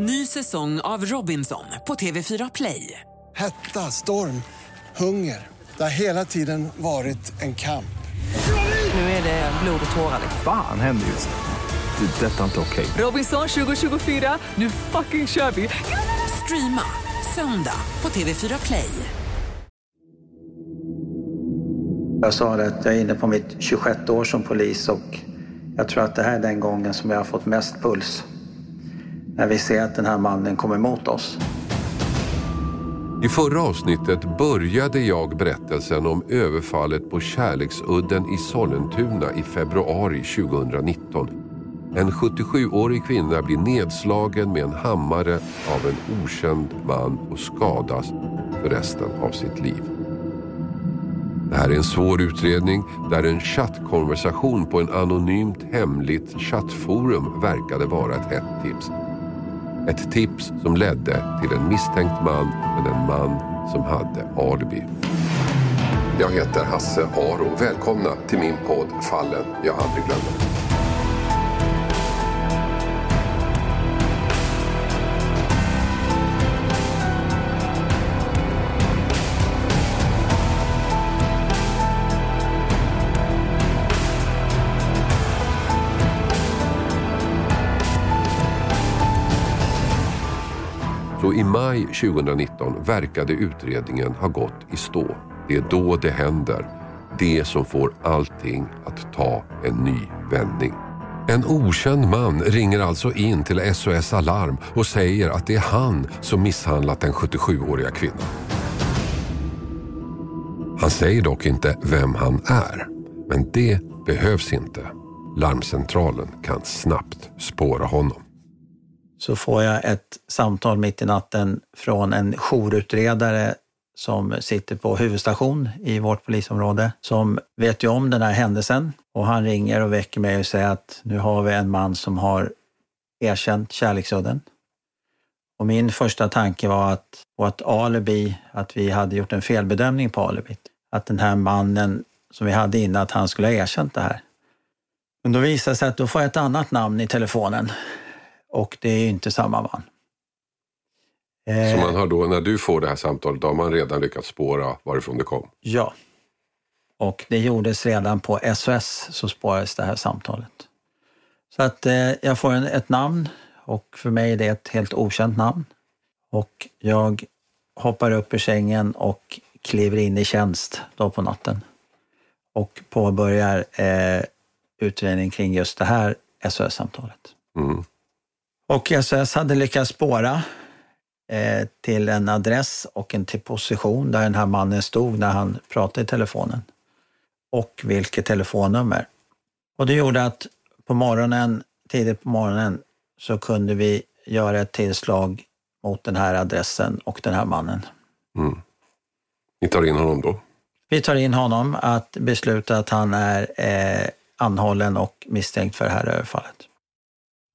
Ny säsong av Robinson på TV4 Play. Hetta, storm, hunger. Det har hela tiden varit en kamp. Nu är det blod och tårar. Fan händer just nu. Det. Detta är inte okej. Robinson 2024, nu fucking kör vi! Streama söndag på TV4 Play. Jag sa det att jag är inne på mitt 26 år som polis och jag tror att det här är den gången som jag har fått mest puls. När vi ser att den här mannen kommer mot oss. I förra avsnittet började jag berättelsen om överfallet på Kärleksudden i Sollentuna i februari 2019. En 77-årig kvinna blir nedslagen med en hammare av en okänd man och skadas för resten av sitt liv. Det här är en svår utredning där en chattkonversation på en anonymt hemligt chattforum verkade vara ett hett tips. Ett tips som ledde till en misstänkt man, men en man som hade alibi. Jag heter Hasse Aro. Välkomna till min podd Fallen jag aldrig glömmer. Maj 2019 verkade utredningen ha gått i stå. Det är då det händer. Det som får allting att ta en ny vändning. En okänd man ringer alltså in till SOS Alarm och säger att det är han som misshandlat den 77-åriga kvinnan. Han säger dock inte vem han är. Men det behövs inte. Larmcentralen kan snabbt spåra honom så får jag ett samtal mitt i natten från en jourutredare som sitter på huvudstation i vårt polisområde, som vet ju om den här händelsen och han ringer och väcker mig och säger att nu har vi en man som har erkänt kärleksudden. Och min första tanke var att, och att alibi, att vi hade gjort en felbedömning på alibit. Att den här mannen som vi hade innan, att han skulle ha erkänt det här. Men då visade det sig att då får jag ett annat namn i telefonen och det är inte samma man. Så man har då, när du får det här samtalet, då har man redan lyckats spåra varifrån det kom? Ja. Och det gjordes redan på SOS, så spårades det här samtalet. Så att eh, jag får en, ett namn och för mig är det ett helt okänt namn. Och jag hoppar upp ur sängen och kliver in i tjänst då på natten. Och påbörjar eh, utredning kring just det här SOS-samtalet. Mm. Och SOS hade lyckats spåra eh, till en adress och en till position där den här mannen stod när han pratade i telefonen. Och vilket telefonnummer. Och det gjorde att på morgonen, tidigt på morgonen så kunde vi göra ett tillslag mot den här adressen och den här mannen. Mm. Ni tar in honom då? Vi tar in honom att besluta att han är eh, anhållen och misstänkt för det här överfallet.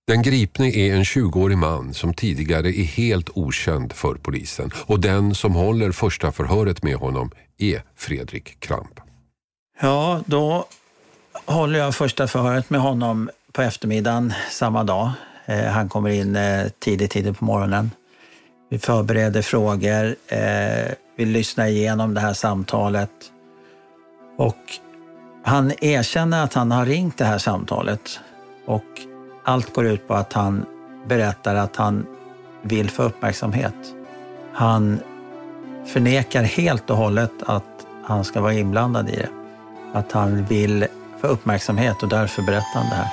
Den gripne är en 20-årig man som tidigare är helt okänd för polisen och den som håller första förhöret med honom är Fredrik Kramp. Ja, då håller jag första förhöret med honom på eftermiddagen samma dag. Eh, han kommer in eh, tidigt, tidigt på morgonen. Vi förbereder frågor, eh, vi lyssnar igenom det här samtalet och han erkänner att han har ringt det här samtalet och allt går ut på att han berättar att han vill få uppmärksamhet. Han förnekar helt och hållet att han ska vara inblandad i det. Att han vill få uppmärksamhet och därför berättar han det här.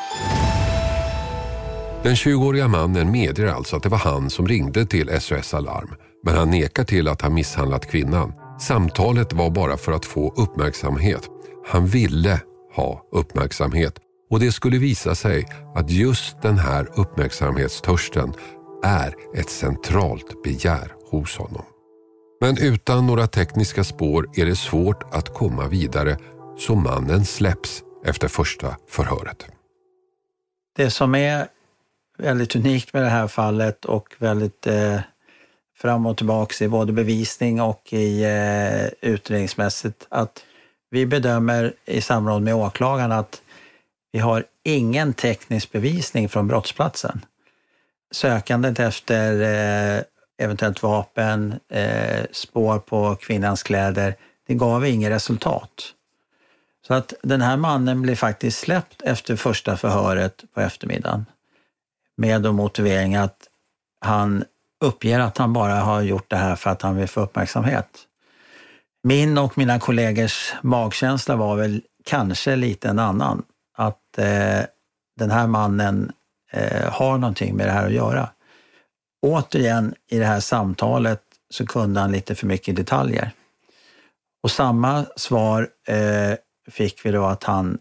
Den 20-åriga mannen medger alltså att det var han som ringde till SOS Alarm. Men han nekar till att ha misshandlat kvinnan. Samtalet var bara för att få uppmärksamhet. Han ville ha uppmärksamhet och det skulle visa sig att just den här uppmärksamhetstörsten är ett centralt begär hos honom. Men utan några tekniska spår är det svårt att komma vidare så mannen släpps efter första förhöret. Det som är väldigt unikt med det här fallet och väldigt eh, fram och tillbaka i både bevisning och i eh, utredningsmässigt att vi bedömer i samråd med åklagaren att vi har ingen teknisk bevisning från brottsplatsen. sökandet efter eh, eventuellt vapen, eh, spår på kvinnans kläder, det gav inget resultat. Så att den här mannen blev faktiskt släppt efter första förhöret på eftermiddagen med då motivering att han uppger att han bara har gjort det här för att han vill få uppmärksamhet. Min och mina kollegors magkänsla var väl kanske lite en annan. Eh, den här mannen eh, har någonting med det här att göra. Återigen i det här samtalet så kunde han lite för mycket detaljer. Och samma svar eh, fick vi då att han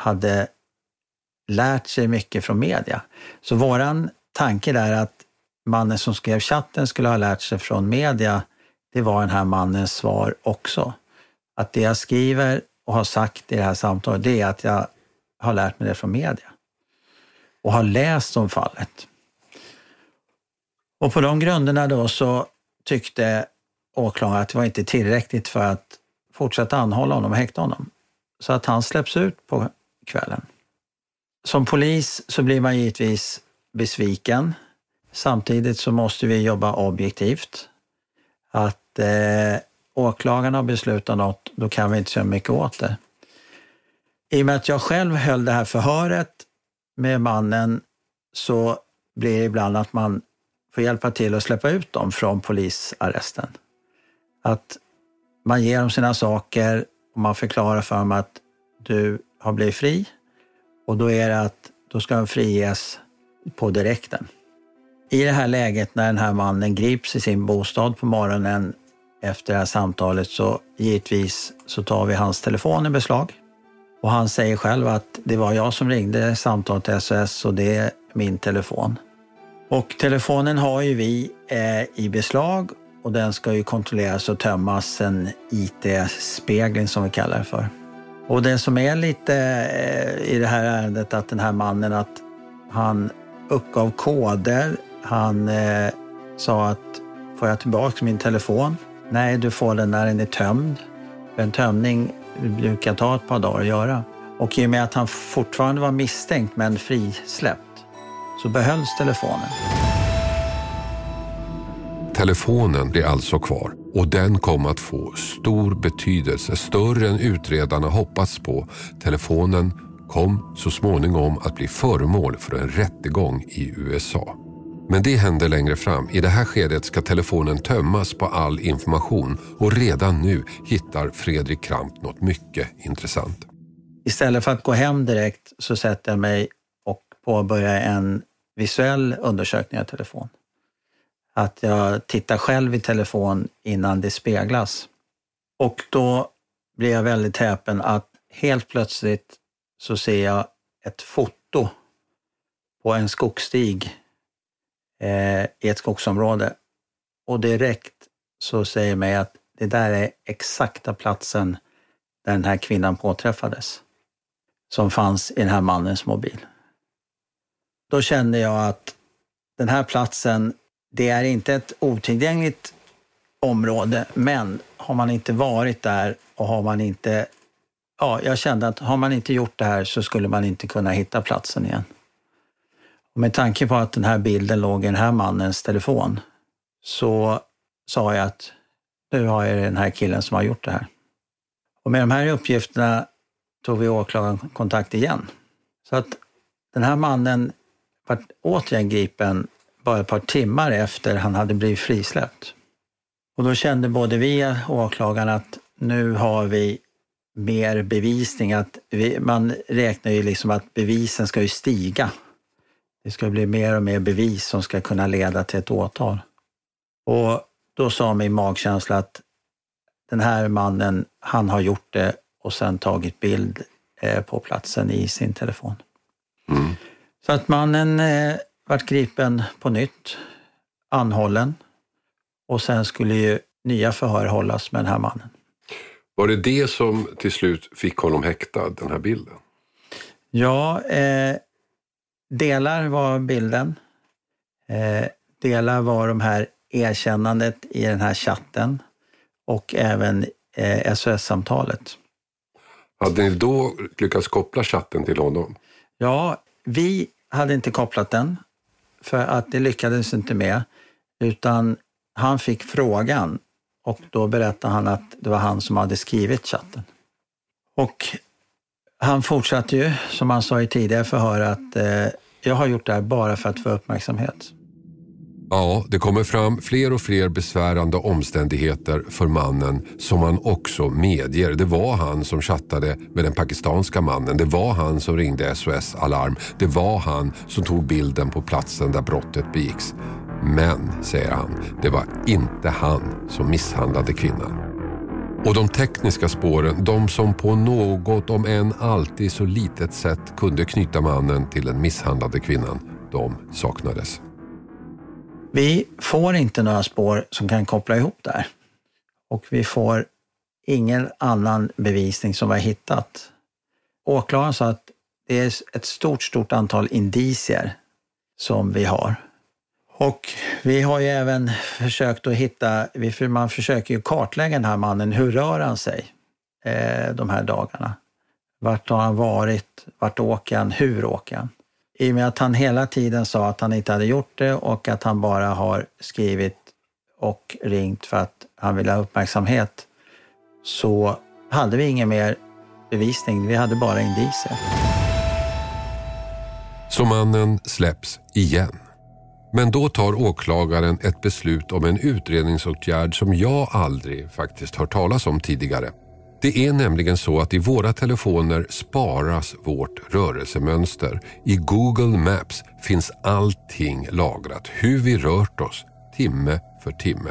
hade lärt sig mycket från media. Så våran tanke där att mannen som skrev chatten skulle ha lärt sig från media, det var den här mannens svar också. Att det jag skriver och har sagt i det här samtalet, det är att jag har lärt mig det från media och har läst om fallet. Och på de grunderna då så tyckte åklagaren att det var inte tillräckligt för att fortsätta anhålla honom och häkta honom. Så att han släpps ut på kvällen. Som polis så blir man givetvis besviken. Samtidigt så måste vi jobba objektivt. Att eh, åklagaren har beslutat något, då kan vi inte göra mycket åt det. I och med att jag själv höll det här förhöret med mannen så blir det ibland att man får hjälpa till att släppa ut dem från polisarresten. Att man ger dem sina saker och man förklarar för dem att du har blivit fri och då är det att då ska de friges på direkten. I det här läget när den här mannen grips i sin bostad på morgonen efter det här samtalet så givetvis så tar vi hans telefon i beslag. Och han säger själv att det var jag som ringde samtalet till SOS och det är min telefon. Och telefonen har ju vi eh, i beslag och den ska ju kontrolleras och tömmas, en IT-spegling som vi kallar det för. Och det som är lite eh, i det här ärendet att den här mannen att han uppgav koder. Han eh, sa att får jag tillbaka min telefon? Nej, du får den när den är tömd. En tömning brukar ta ett par dagar att göra. Och i och med att han fortfarande var misstänkt men frisläppt så behölls telefonen. Telefonen blev alltså kvar och den kom att få stor betydelse, större än utredarna hoppats på. Telefonen kom så småningom att bli föremål för en rättegång i USA. Men det händer längre fram. I det här skedet ska telefonen tömmas på all information och redan nu hittar Fredrik Kramp något mycket intressant. Istället för att gå hem direkt så sätter jag mig och påbörjar en visuell undersökning av telefon. Att jag tittar själv i telefon innan det speglas. Och då blir jag väldigt häpen att helt plötsligt så ser jag ett foto på en skogsstig eh, i ett skogsområde. Och direkt så säger mig att det där är exakta platsen där den här kvinnan påträffades, som fanns i den här mannens mobil. Då kände jag att den här platsen, det är inte ett otillgängligt område, men har man inte varit där och har man inte... Ja, jag kände att har man inte gjort det här så skulle man inte kunna hitta platsen igen. Och med tanke på att den här bilden låg i den här mannens telefon så sa jag att nu har jag den här killen som har gjort det här. Och med de här uppgifterna tog vi åklagaren kontakt igen. Så att den här mannen var återigen gripen bara ett par timmar efter han hade blivit frisläppt. Och då kände både vi och åklagaren att nu har vi mer bevisning. Att vi, man räknar ju liksom att bevisen ska ju stiga. Det ska bli mer och mer bevis som ska kunna leda till ett åtal. Och då sa min magkänsla att den här mannen, han har gjort det och sen tagit bild eh, på platsen i sin telefon. Mm. Så att mannen eh, vart gripen på nytt, anhållen och sen skulle ju nya förhör hållas med den här mannen. Var det det som till slut fick honom häktad, den här bilden? Ja, eh, delar var bilden. Eh, delar var de här erkännandet i den här chatten och även eh, SOS-samtalet. Hade ni då lyckats koppla chatten till honom? Ja, vi hade inte kopplat den för att det lyckades inte med. Utan han fick frågan och då berättade han att det var han som hade skrivit chatten. Och han fortsatte ju, som han sa i tidigare förhör, att eh, jag har gjort det här bara för att få uppmärksamhet. Ja, det kommer fram fler och fler besvärande omständigheter för mannen som han också medger. Det var han som chattade med den pakistanska mannen. Det var han som ringde SOS Alarm. Det var han som tog bilden på platsen där brottet begicks. Men, säger han, det var inte han som misshandlade kvinnan. Och de tekniska spåren, de som på något, om än alltid så litet sätt kunde knyta mannen till den misshandlade kvinnan, de saknades. Vi får inte några spår som kan koppla ihop det här. Och vi får ingen annan bevisning som vi har hittat. Åklagaren sa att det är ett stort, stort antal indicier som vi har. Och vi har ju även försökt att hitta, man försöker ju kartlägga den här mannen. Hur rör han sig eh, de här dagarna? Vart har han varit? Vart åker han? Hur åker han? I och med att han hela tiden sa att han inte hade gjort det och att han bara har skrivit och ringt för att han ville ha uppmärksamhet så hade vi ingen mer bevisning. Vi hade bara indicier. Så mannen släpps igen. Men då tar åklagaren ett beslut om en utredningsåtgärd som jag aldrig faktiskt hört talas om tidigare. Det är nämligen så att i våra telefoner sparas vårt rörelsemönster. I Google Maps finns allting lagrat, hur vi rört oss, timme för timme.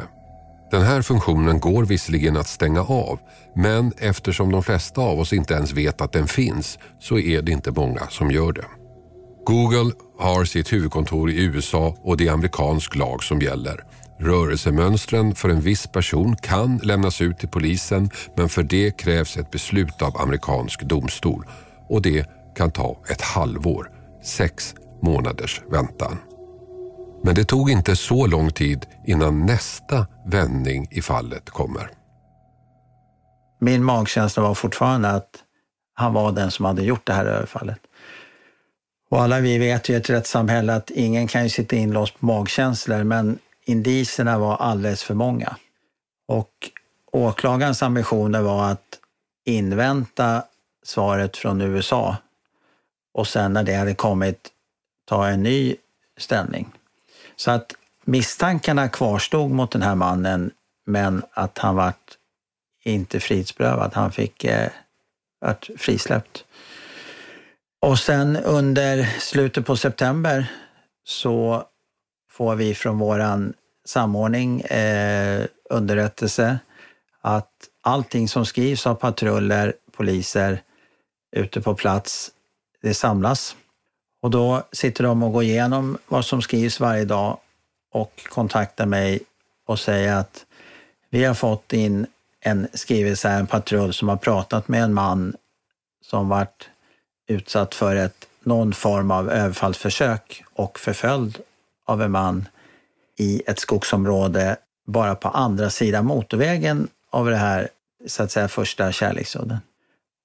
Den här funktionen går visserligen att stänga av men eftersom de flesta av oss inte ens vet att den finns så är det inte många som gör det. Google har sitt huvudkontor i USA och det är amerikansk lag som gäller. Rörelsemönstren för en viss person kan lämnas ut till polisen men för det krävs ett beslut av amerikansk domstol och det kan ta ett halvår, sex månaders väntan. Men det tog inte så lång tid innan nästa vändning i fallet kommer. Min magkänsla var fortfarande att han var den som hade gjort det här överfallet. Och alla vi vet ju i ett rättssamhälle att ingen kan ju sitta inlåst på magkänslor, men indicierna var alldeles för många. Och åklagarens ambitioner var att invänta svaret från USA och sen när det hade kommit ta en ny ställning. Så att misstankarna kvarstod mot den här mannen, men att han vart inte frihetsberövad. Han fick eh, vart frisläppt. Och sen under slutet på september så får vi från våran samordning eh, underrättelse att allting som skrivs av patruller, poliser ute på plats, det samlas. Och då sitter de och går igenom vad som skrivs varje dag och kontaktar mig och säger att vi har fått in en skrivelse, en patrull som har pratat med en man som varit utsatt för ett, någon form av överfallsförsök och förföljd av en man i ett skogsområde bara på andra sidan motorvägen av det här så att säga första kärleksudden.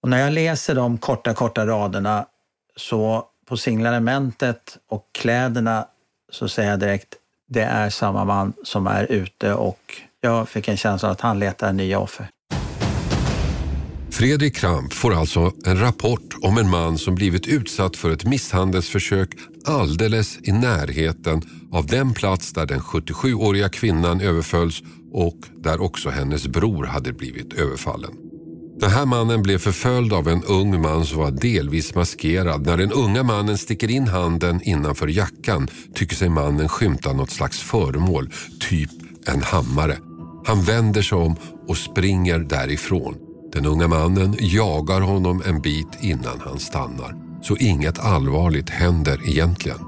Och när jag läser de korta, korta raderna så på signalementet och kläderna så säger jag direkt, det är samma man som är ute och jag fick en känsla att han letar nya offer. Fredrik Kramp får alltså en rapport om en man som blivit utsatt för ett misshandelsförsök alldeles i närheten av den plats där den 77-åriga kvinnan överfölls och där också hennes bror hade blivit överfallen. Den här mannen blev förföljd av en ung man som var delvis maskerad. När den unga mannen sticker in handen innanför jackan tycker sig mannen skymta något slags föremål, typ en hammare. Han vänder sig om och springer därifrån. Den unga mannen jagar honom en bit innan han stannar. Så inget allvarligt händer egentligen.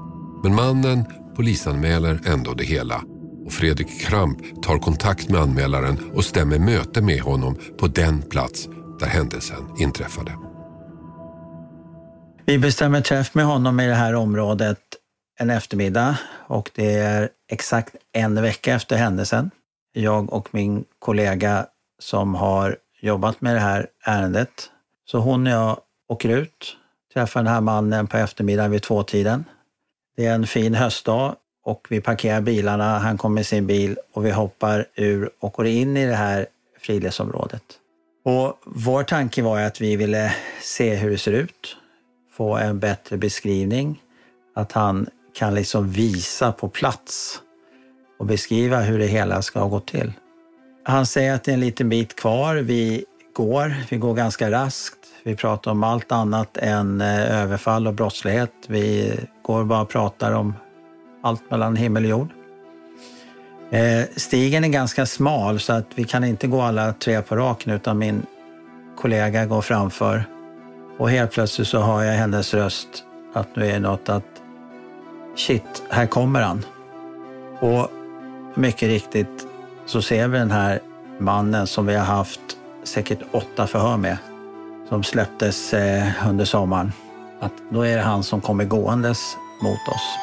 Men mannen polisanmäler ändå det hela och Fredrik Kramp tar kontakt med anmälaren och stämmer möte med honom på den plats där händelsen inträffade. Vi bestämmer träff med honom i det här området en eftermiddag och det är exakt en vecka efter händelsen. Jag och min kollega som har jobbat med det här ärendet. Så hon och jag åker ut, träffar den här mannen på eftermiddagen vid tvåtiden. Det är en fin höstdag och vi parkerar bilarna, han kommer med sin bil och vi hoppar ur och går in i det här friluftsområdet. Och vår tanke var att vi ville se hur det ser ut, få en bättre beskrivning, att han kan liksom visa på plats och beskriva hur det hela ska gå till. Han säger att det är en liten bit kvar. Vi går, vi går ganska raskt. Vi pratar om allt annat än eh, överfall och brottslighet. Vi går bara och pratar om allt mellan himmel och jord. Eh, stigen är ganska smal så att vi kan inte gå alla tre på raken utan min kollega går framför. Och helt plötsligt så hör jag hennes röst att nu är det något att shit, här kommer han. Och mycket riktigt så ser vi den här mannen som vi har haft säkert åtta förhör med, som släpptes eh, under sommaren. Att då är det han som kommer gåendes mot oss.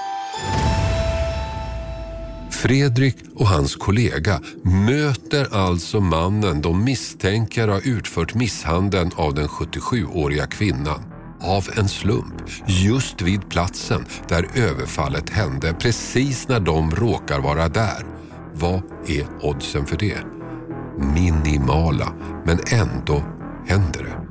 Fredrik och hans kollega möter alltså mannen de misstänker har utfört misshandeln av den 77-åriga kvinnan av en slump just vid platsen där överfallet hände precis när de råkar vara där. Vad är oddsen för det? Minimala, men ändå händer det.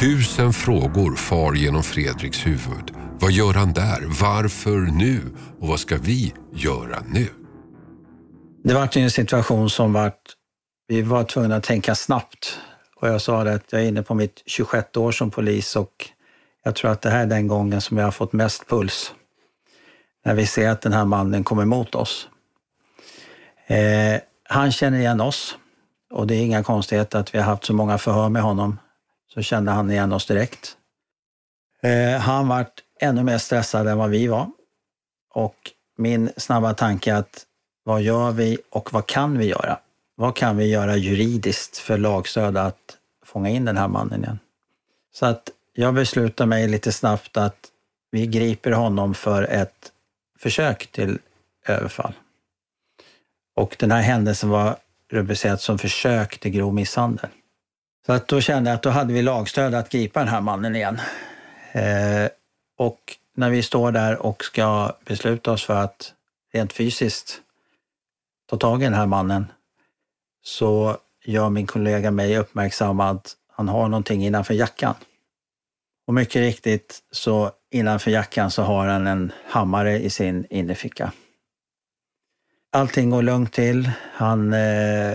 Tusen frågor far genom Fredriks huvud. Vad gör han där? Varför nu? Och vad ska vi göra nu? Det var en situation som var, vi var tvungna att tänka snabbt. Och jag sa att jag är inne på mitt 26 år som polis och jag tror att det här är den gången som jag har fått mest puls. När vi ser att den här mannen kommer mot oss. Eh, han känner igen oss och det är inga konstigheter att vi har haft så många förhör med honom. Så kände han igen oss direkt. Eh, han vart ännu mer stressad än vad vi var. Och min snabba tanke är att vad gör vi och vad kan vi göra? Vad kan vi göra juridiskt för lagstöd att fånga in den här mannen igen? Så att jag beslutar mig lite snabbt att vi griper honom för ett försök till överfall. Och den här händelsen var rubricerad som försök till grov misshandel. Så att då kände jag att då hade vi lagstöd att gripa den här mannen igen. Eh, och när vi står där och ska besluta oss för att rent fysiskt ta tag i den här mannen så gör min kollega mig uppmärksam att han har någonting innanför jackan. Och mycket riktigt så innanför jackan så har han en hammare i sin innerficka. Allting går lugnt till. Han eh,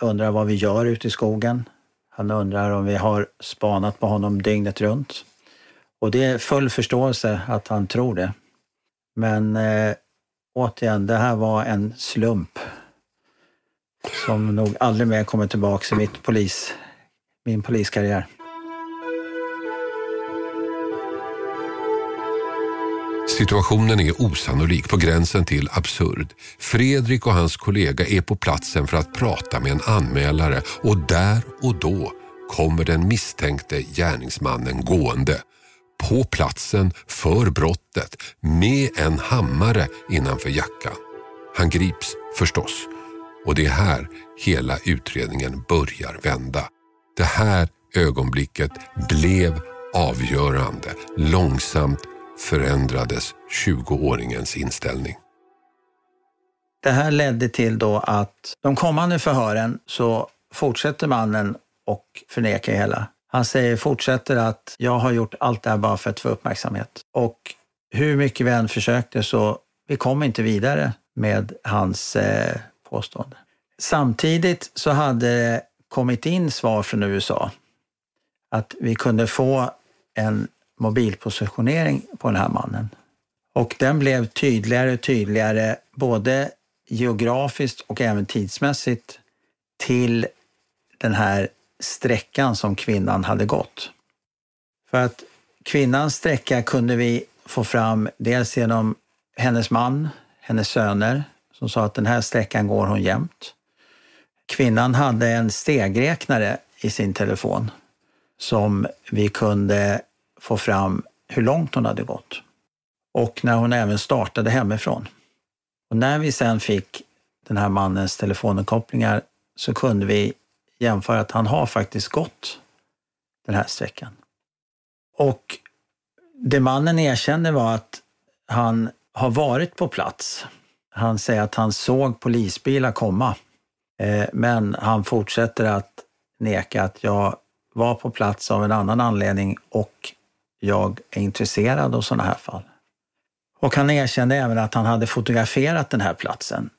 undrar vad vi gör ute i skogen. Han undrar om vi har spanat på honom dygnet runt. Och det är full förståelse att han tror det. Men eh, återigen, det här var en slump som nog aldrig mer kommer tillbaka i mitt polis, min poliskarriär. Situationen är osannolik på gränsen till absurd. Fredrik och hans kollega är på platsen för att prata med en anmälare och där och då kommer den misstänkte gärningsmannen gående. På platsen för brottet med en hammare innanför jackan. Han grips förstås och det är här hela utredningen börjar vända. Det här ögonblicket blev avgörande. Långsamt förändrades 20-åringens inställning. Det här ledde till då att de kommande förhören så fortsätter mannen och förnekar hela. Han säger, fortsätter att jag har gjort allt det här bara för att få uppmärksamhet. Och hur mycket vi än försökte så vi kom inte vidare med hans eh, påstående. Samtidigt så hade det kommit in svar från USA att vi kunde få en mobilpositionering på den här mannen. Och den blev tydligare och tydligare, både geografiskt och även tidsmässigt, till den här sträckan som kvinnan hade gått. För att kvinnans sträcka kunde vi få fram dels genom hennes man, hennes söner, som sa att den här sträckan går hon jämt. Kvinnan hade en stegräknare i sin telefon som vi kunde få fram hur långt hon hade gått. Och när hon även startade hemifrån. Och när vi sen fick den här mannens telefonkopplingar så kunde vi jämföra att han har faktiskt gått den här sträckan. Och det mannen erkände var att han har varit på plats Han säger att han såg polisbilar komma. Eh, men han fortsätter att neka att jag var på plats av en annan anledning och jag är intresserad av sådana här fall. Och han erkände även att han hade fotograferat den här platsen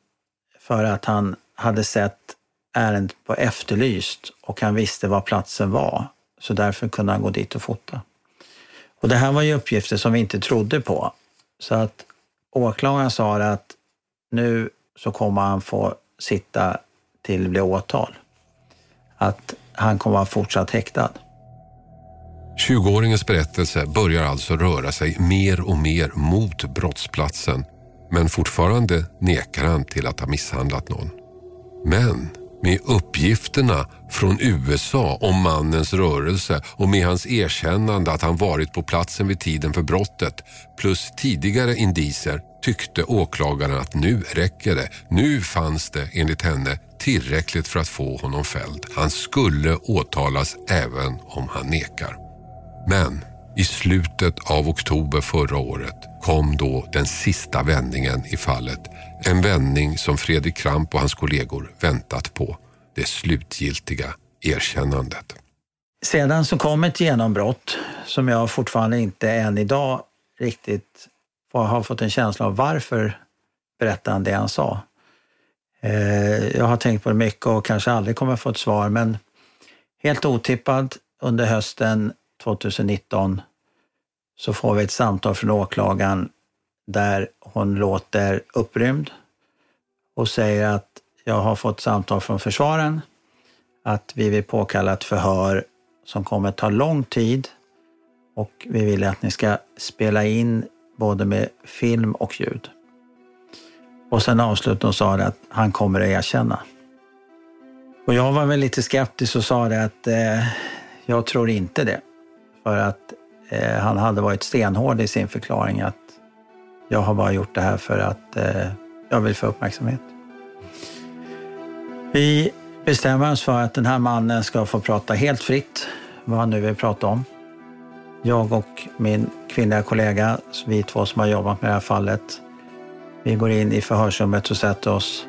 för att han hade sett ärendet på Efterlyst och han visste var platsen var. Så därför kunde han gå dit och fota. Och det här var ju uppgifter som vi inte trodde på. Så att åklagaren sa att nu så kommer han få sitta till det blir åtal. Att han kommer att vara fortsatt häktad. 20-åringens berättelse börjar alltså röra sig mer och mer mot brottsplatsen men fortfarande nekar han till att ha misshandlat någon. Men med uppgifterna från USA om mannens rörelse och med hans erkännande att han varit på platsen vid tiden för brottet plus tidigare indiser tyckte åklagaren att nu räcker det. Nu fanns det enligt henne tillräckligt för att få honom fälld. Han skulle åtalas även om han nekar. Men i slutet av oktober förra året kom då den sista vändningen i fallet. En vändning som Fredrik Kramp och hans kollegor väntat på. Det slutgiltiga erkännandet. Sedan så kom ett genombrott som jag fortfarande inte än idag riktigt har fått en känsla av varför berättade han det han sa. Eh, jag har tänkt på det mycket och kanske aldrig kommer få ett svar, men helt otippad under hösten 2019 så får vi ett samtal från åklagaren där hon låter upprymd och säger att jag har fått samtal från försvaren att vi vill påkalla ett förhör som kommer ta lång tid och vi vill att ni ska spela in både med film och ljud. Och sen avslutade hon och sa att han kommer att erkänna. Och jag var väl lite skeptisk och sa det att eh, jag tror inte det. För att eh, han hade varit stenhård i sin förklaring att jag har bara gjort det här för att eh, jag vill få uppmärksamhet. Vi bestämmer oss för att den här mannen ska få prata helt fritt, vad han nu vill prata om. Jag och min kvinnliga kollega, vi två som har jobbat med det här fallet, vi går in i förhörsrummet och sätter oss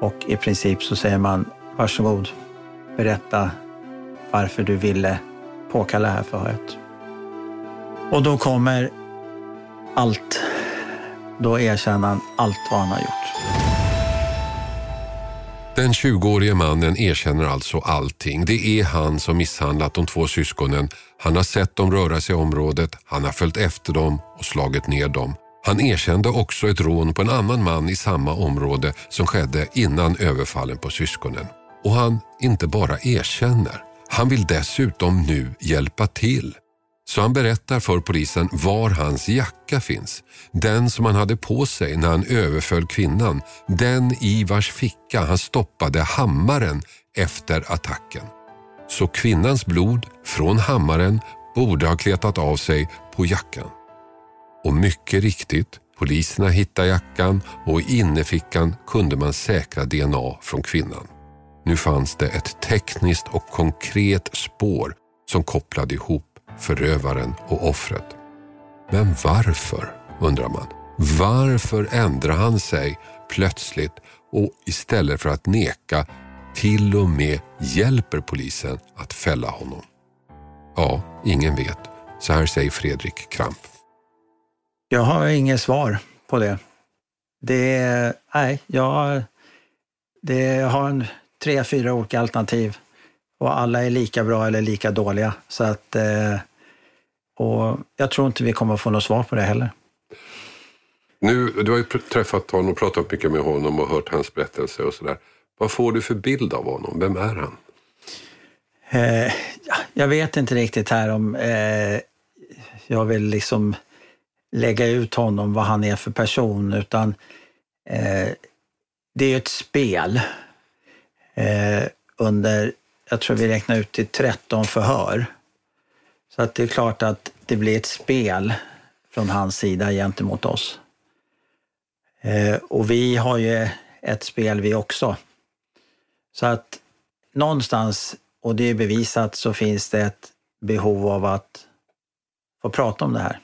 och i princip så säger man varsågod, berätta varför du ville påkalla det här förhöret. Och då kommer allt. Då erkänner han allt vad han har gjort. Den 20-årige mannen erkänner alltså allting. Det är han som misshandlat de två syskonen. Han har sett dem röra sig i området, han har följt efter dem och slagit ner dem. Han erkände också ett rån på en annan man i samma område som skedde innan överfallen på syskonen. Och han inte bara erkänner, han vill dessutom nu hjälpa till. Så han berättar för polisen var hans jacka finns. Den som han hade på sig när han överföll kvinnan. Den i vars ficka han stoppade hammaren efter attacken. Så kvinnans blod från hammaren borde ha kletat av sig på jackan. Och mycket riktigt, poliserna hittade jackan och i innerfickan kunde man säkra DNA från kvinnan. Nu fanns det ett tekniskt och konkret spår som kopplade ihop förövaren och offret. Men varför, undrar man. Varför ändrar han sig plötsligt och istället för att neka till och med hjälper polisen att fälla honom? Ja, ingen vet. Så här säger Fredrik Kramp. Jag har inget svar på det. Det, nej, jag, det har en, tre, fyra olika alternativ och alla är lika bra eller lika dåliga. Så att, eh, och jag tror inte vi kommer få något svar på det heller. Nu, du har ju träffat honom och pratat mycket med honom och hört hans berättelse och sådär. Vad får du för bild av honom? Vem är han? Eh, jag vet inte riktigt här om eh, jag vill liksom lägga ut honom, vad han är för person, utan eh, det är ett spel eh, under, jag tror vi räknar ut till 13 förhör. Så att det är klart att det blir ett spel från hans sida gentemot oss. Eh, och vi har ju ett spel vi också. Så att någonstans, och det är bevisat, så finns det ett behov av att få prata om det här.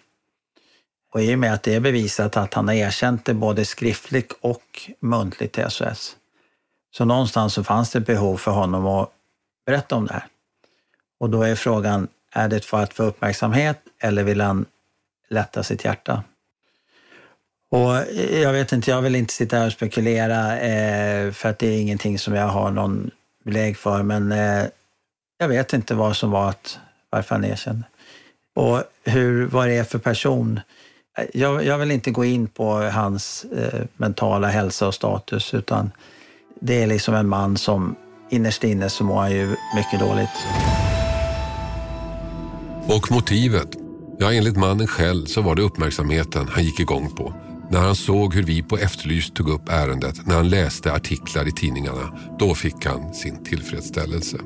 Och i och med att det är bevisat att han har erkänt det både skriftligt och muntligt till SOS. Så någonstans så fanns det ett behov för honom att berätta om det här. Och då är frågan, är det för att få uppmärksamhet eller vill han lätta sitt hjärta? Och jag vet inte, jag vill inte sitta här och spekulera eh, för att det är ingenting som jag har någon belägg för, men eh, jag vet inte vad som var att, varför han erkände. Och hur, vad det är för person. Jag, jag vill inte gå in på hans eh, mentala hälsa och status, utan det är liksom en man som innerst inne så mår han ju mycket dåligt. Och motivet? Ja, enligt mannen själv så var det uppmärksamheten han gick igång på. När han såg hur vi på Efterlyst tog upp ärendet, när han läste artiklar i tidningarna, då fick han sin tillfredsställelse.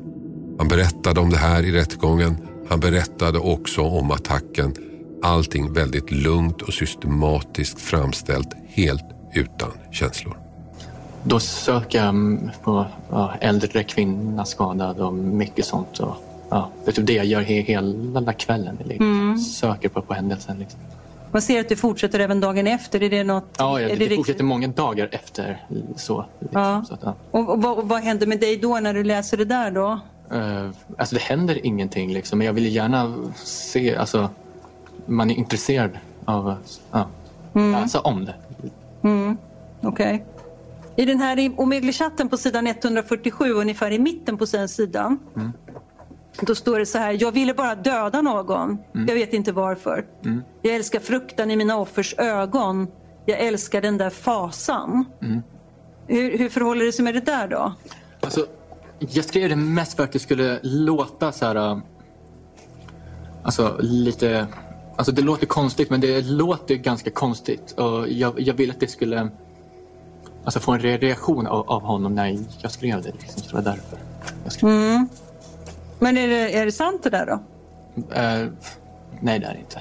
Han berättade om det här i rättegången. Han berättade också om attacken. Allting väldigt lugnt och systematiskt framställt, helt utan känslor. Då söker jag på ja, äldre kvinna skadad och mycket sånt. Och, ja, det är typ det jag gör he hela kvällen. Liksom. Söker på, på händelsen. Liksom. Man ser att du fortsätter även dagen efter. Är det något? Ja, ja är det, det fortsätter många dagar efter. Så, liksom. Ja. så att, ja. Och, och, vad, och vad händer med dig då när du läser det där då? Eh, alltså det händer ingenting liksom, men jag vill gärna se, alltså man är intresserad av, ja, läsa om det. Okej. I den här Omegle-chatten på sidan 147, ungefär i mitten på den sidan. Då står det så här, jag ville bara döda någon. Jag vet inte varför. Jag älskar fruktan i mina offers ögon. Jag älskar den där fasan. Hur, hur förhåller det sig med det där då? Alltså, jag skrev det mest för att det skulle låta så här, äh, alltså lite, alltså det låter konstigt men det låter ganska konstigt och jag, jag ville att det skulle alltså få en re- reaktion av, av honom när jag skrev det. Liksom, så det var därför skrev. Men är det, är det sant det där då? Eh, nej, det är det inte.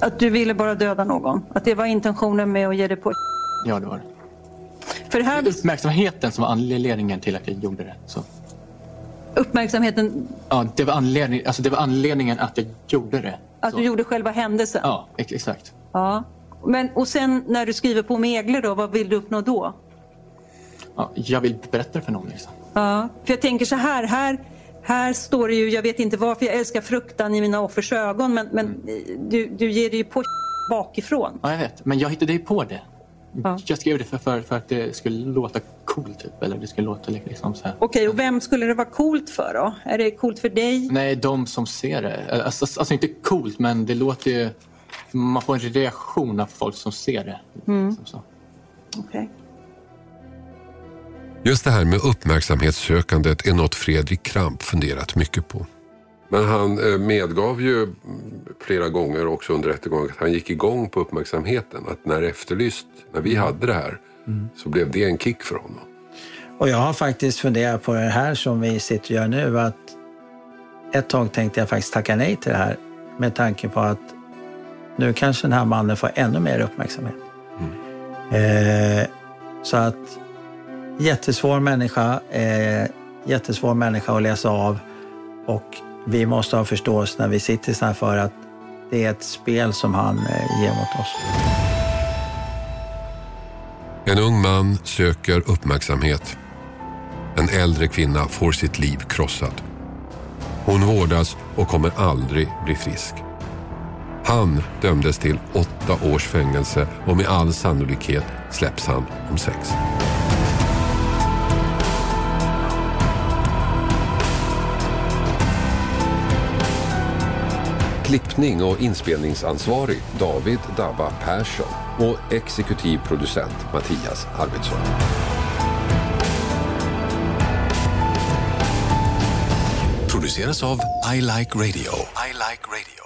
Att du ville bara döda någon? Att det var intentionen med att ge dig på... Ja, det var det. För det här Uppmärksamheten som var anledningen till att jag gjorde det. Så. uppmärksamheten, Ja, det var, anledning, alltså det var anledningen att jag gjorde det. att Så. du gjorde själva händelsen? Ja, ex- exakt. Ja. Men, och sen när du skriver på Megler då, vad vill du uppnå då? Ja, jag vill berätta för någon. Liksom. Ja, för jag tänker så här, här, här står det ju, jag vet inte varför jag älskar fruktan i mina offers ögon, men, men Mm. du, du ger det ju på bakifrån. Ja, jag vet. Men jag hittade ju på det. Ja. Jag skrev det för, för, för att det skulle låta coolt, typ. Eller det skulle låta liksom så här. Okej, och vem skulle det vara coolt för då? Är det coolt för dig? Nej, de som ser det. Alltså, alltså inte coolt, men det låter ju... Man får en reaktion av folk som ser det. Liksom så. Okej. Just det här med uppmärksamhetssökandet är något Fredrik Kramp funderat mycket på. Men han eh, medgav ju mm, flera gånger också under rättegången att han gick igång på uppmärksamheten. Att när Efterlyst, när vi hade det här, så blev det en kick för honom. Och jag har faktiskt funderat på det här som vi sitter och gör nu. Att ett tag tänkte jag faktiskt tacka nej till det här med tanke på att nu kanske den här mannen får ännu mer uppmärksamhet. Eh, så att jättesvår människa, eh, jättesvår människa att läsa av och vi måste ha förståelse när vi sitter så här för att det är ett spel som han eh, ger mot oss. En ung man söker uppmärksamhet. En äldre kvinna får sitt liv krossat. Hon vårdas och kommer aldrig bli frisk. Han dömdes till åtta års fängelse och med all sannolikhet släpps han om sex. Klippning och inspelningsansvarig David Dabba Persson och exekutiv producent Mattias Arvidsson. Produceras av I Like Radio. I like radio.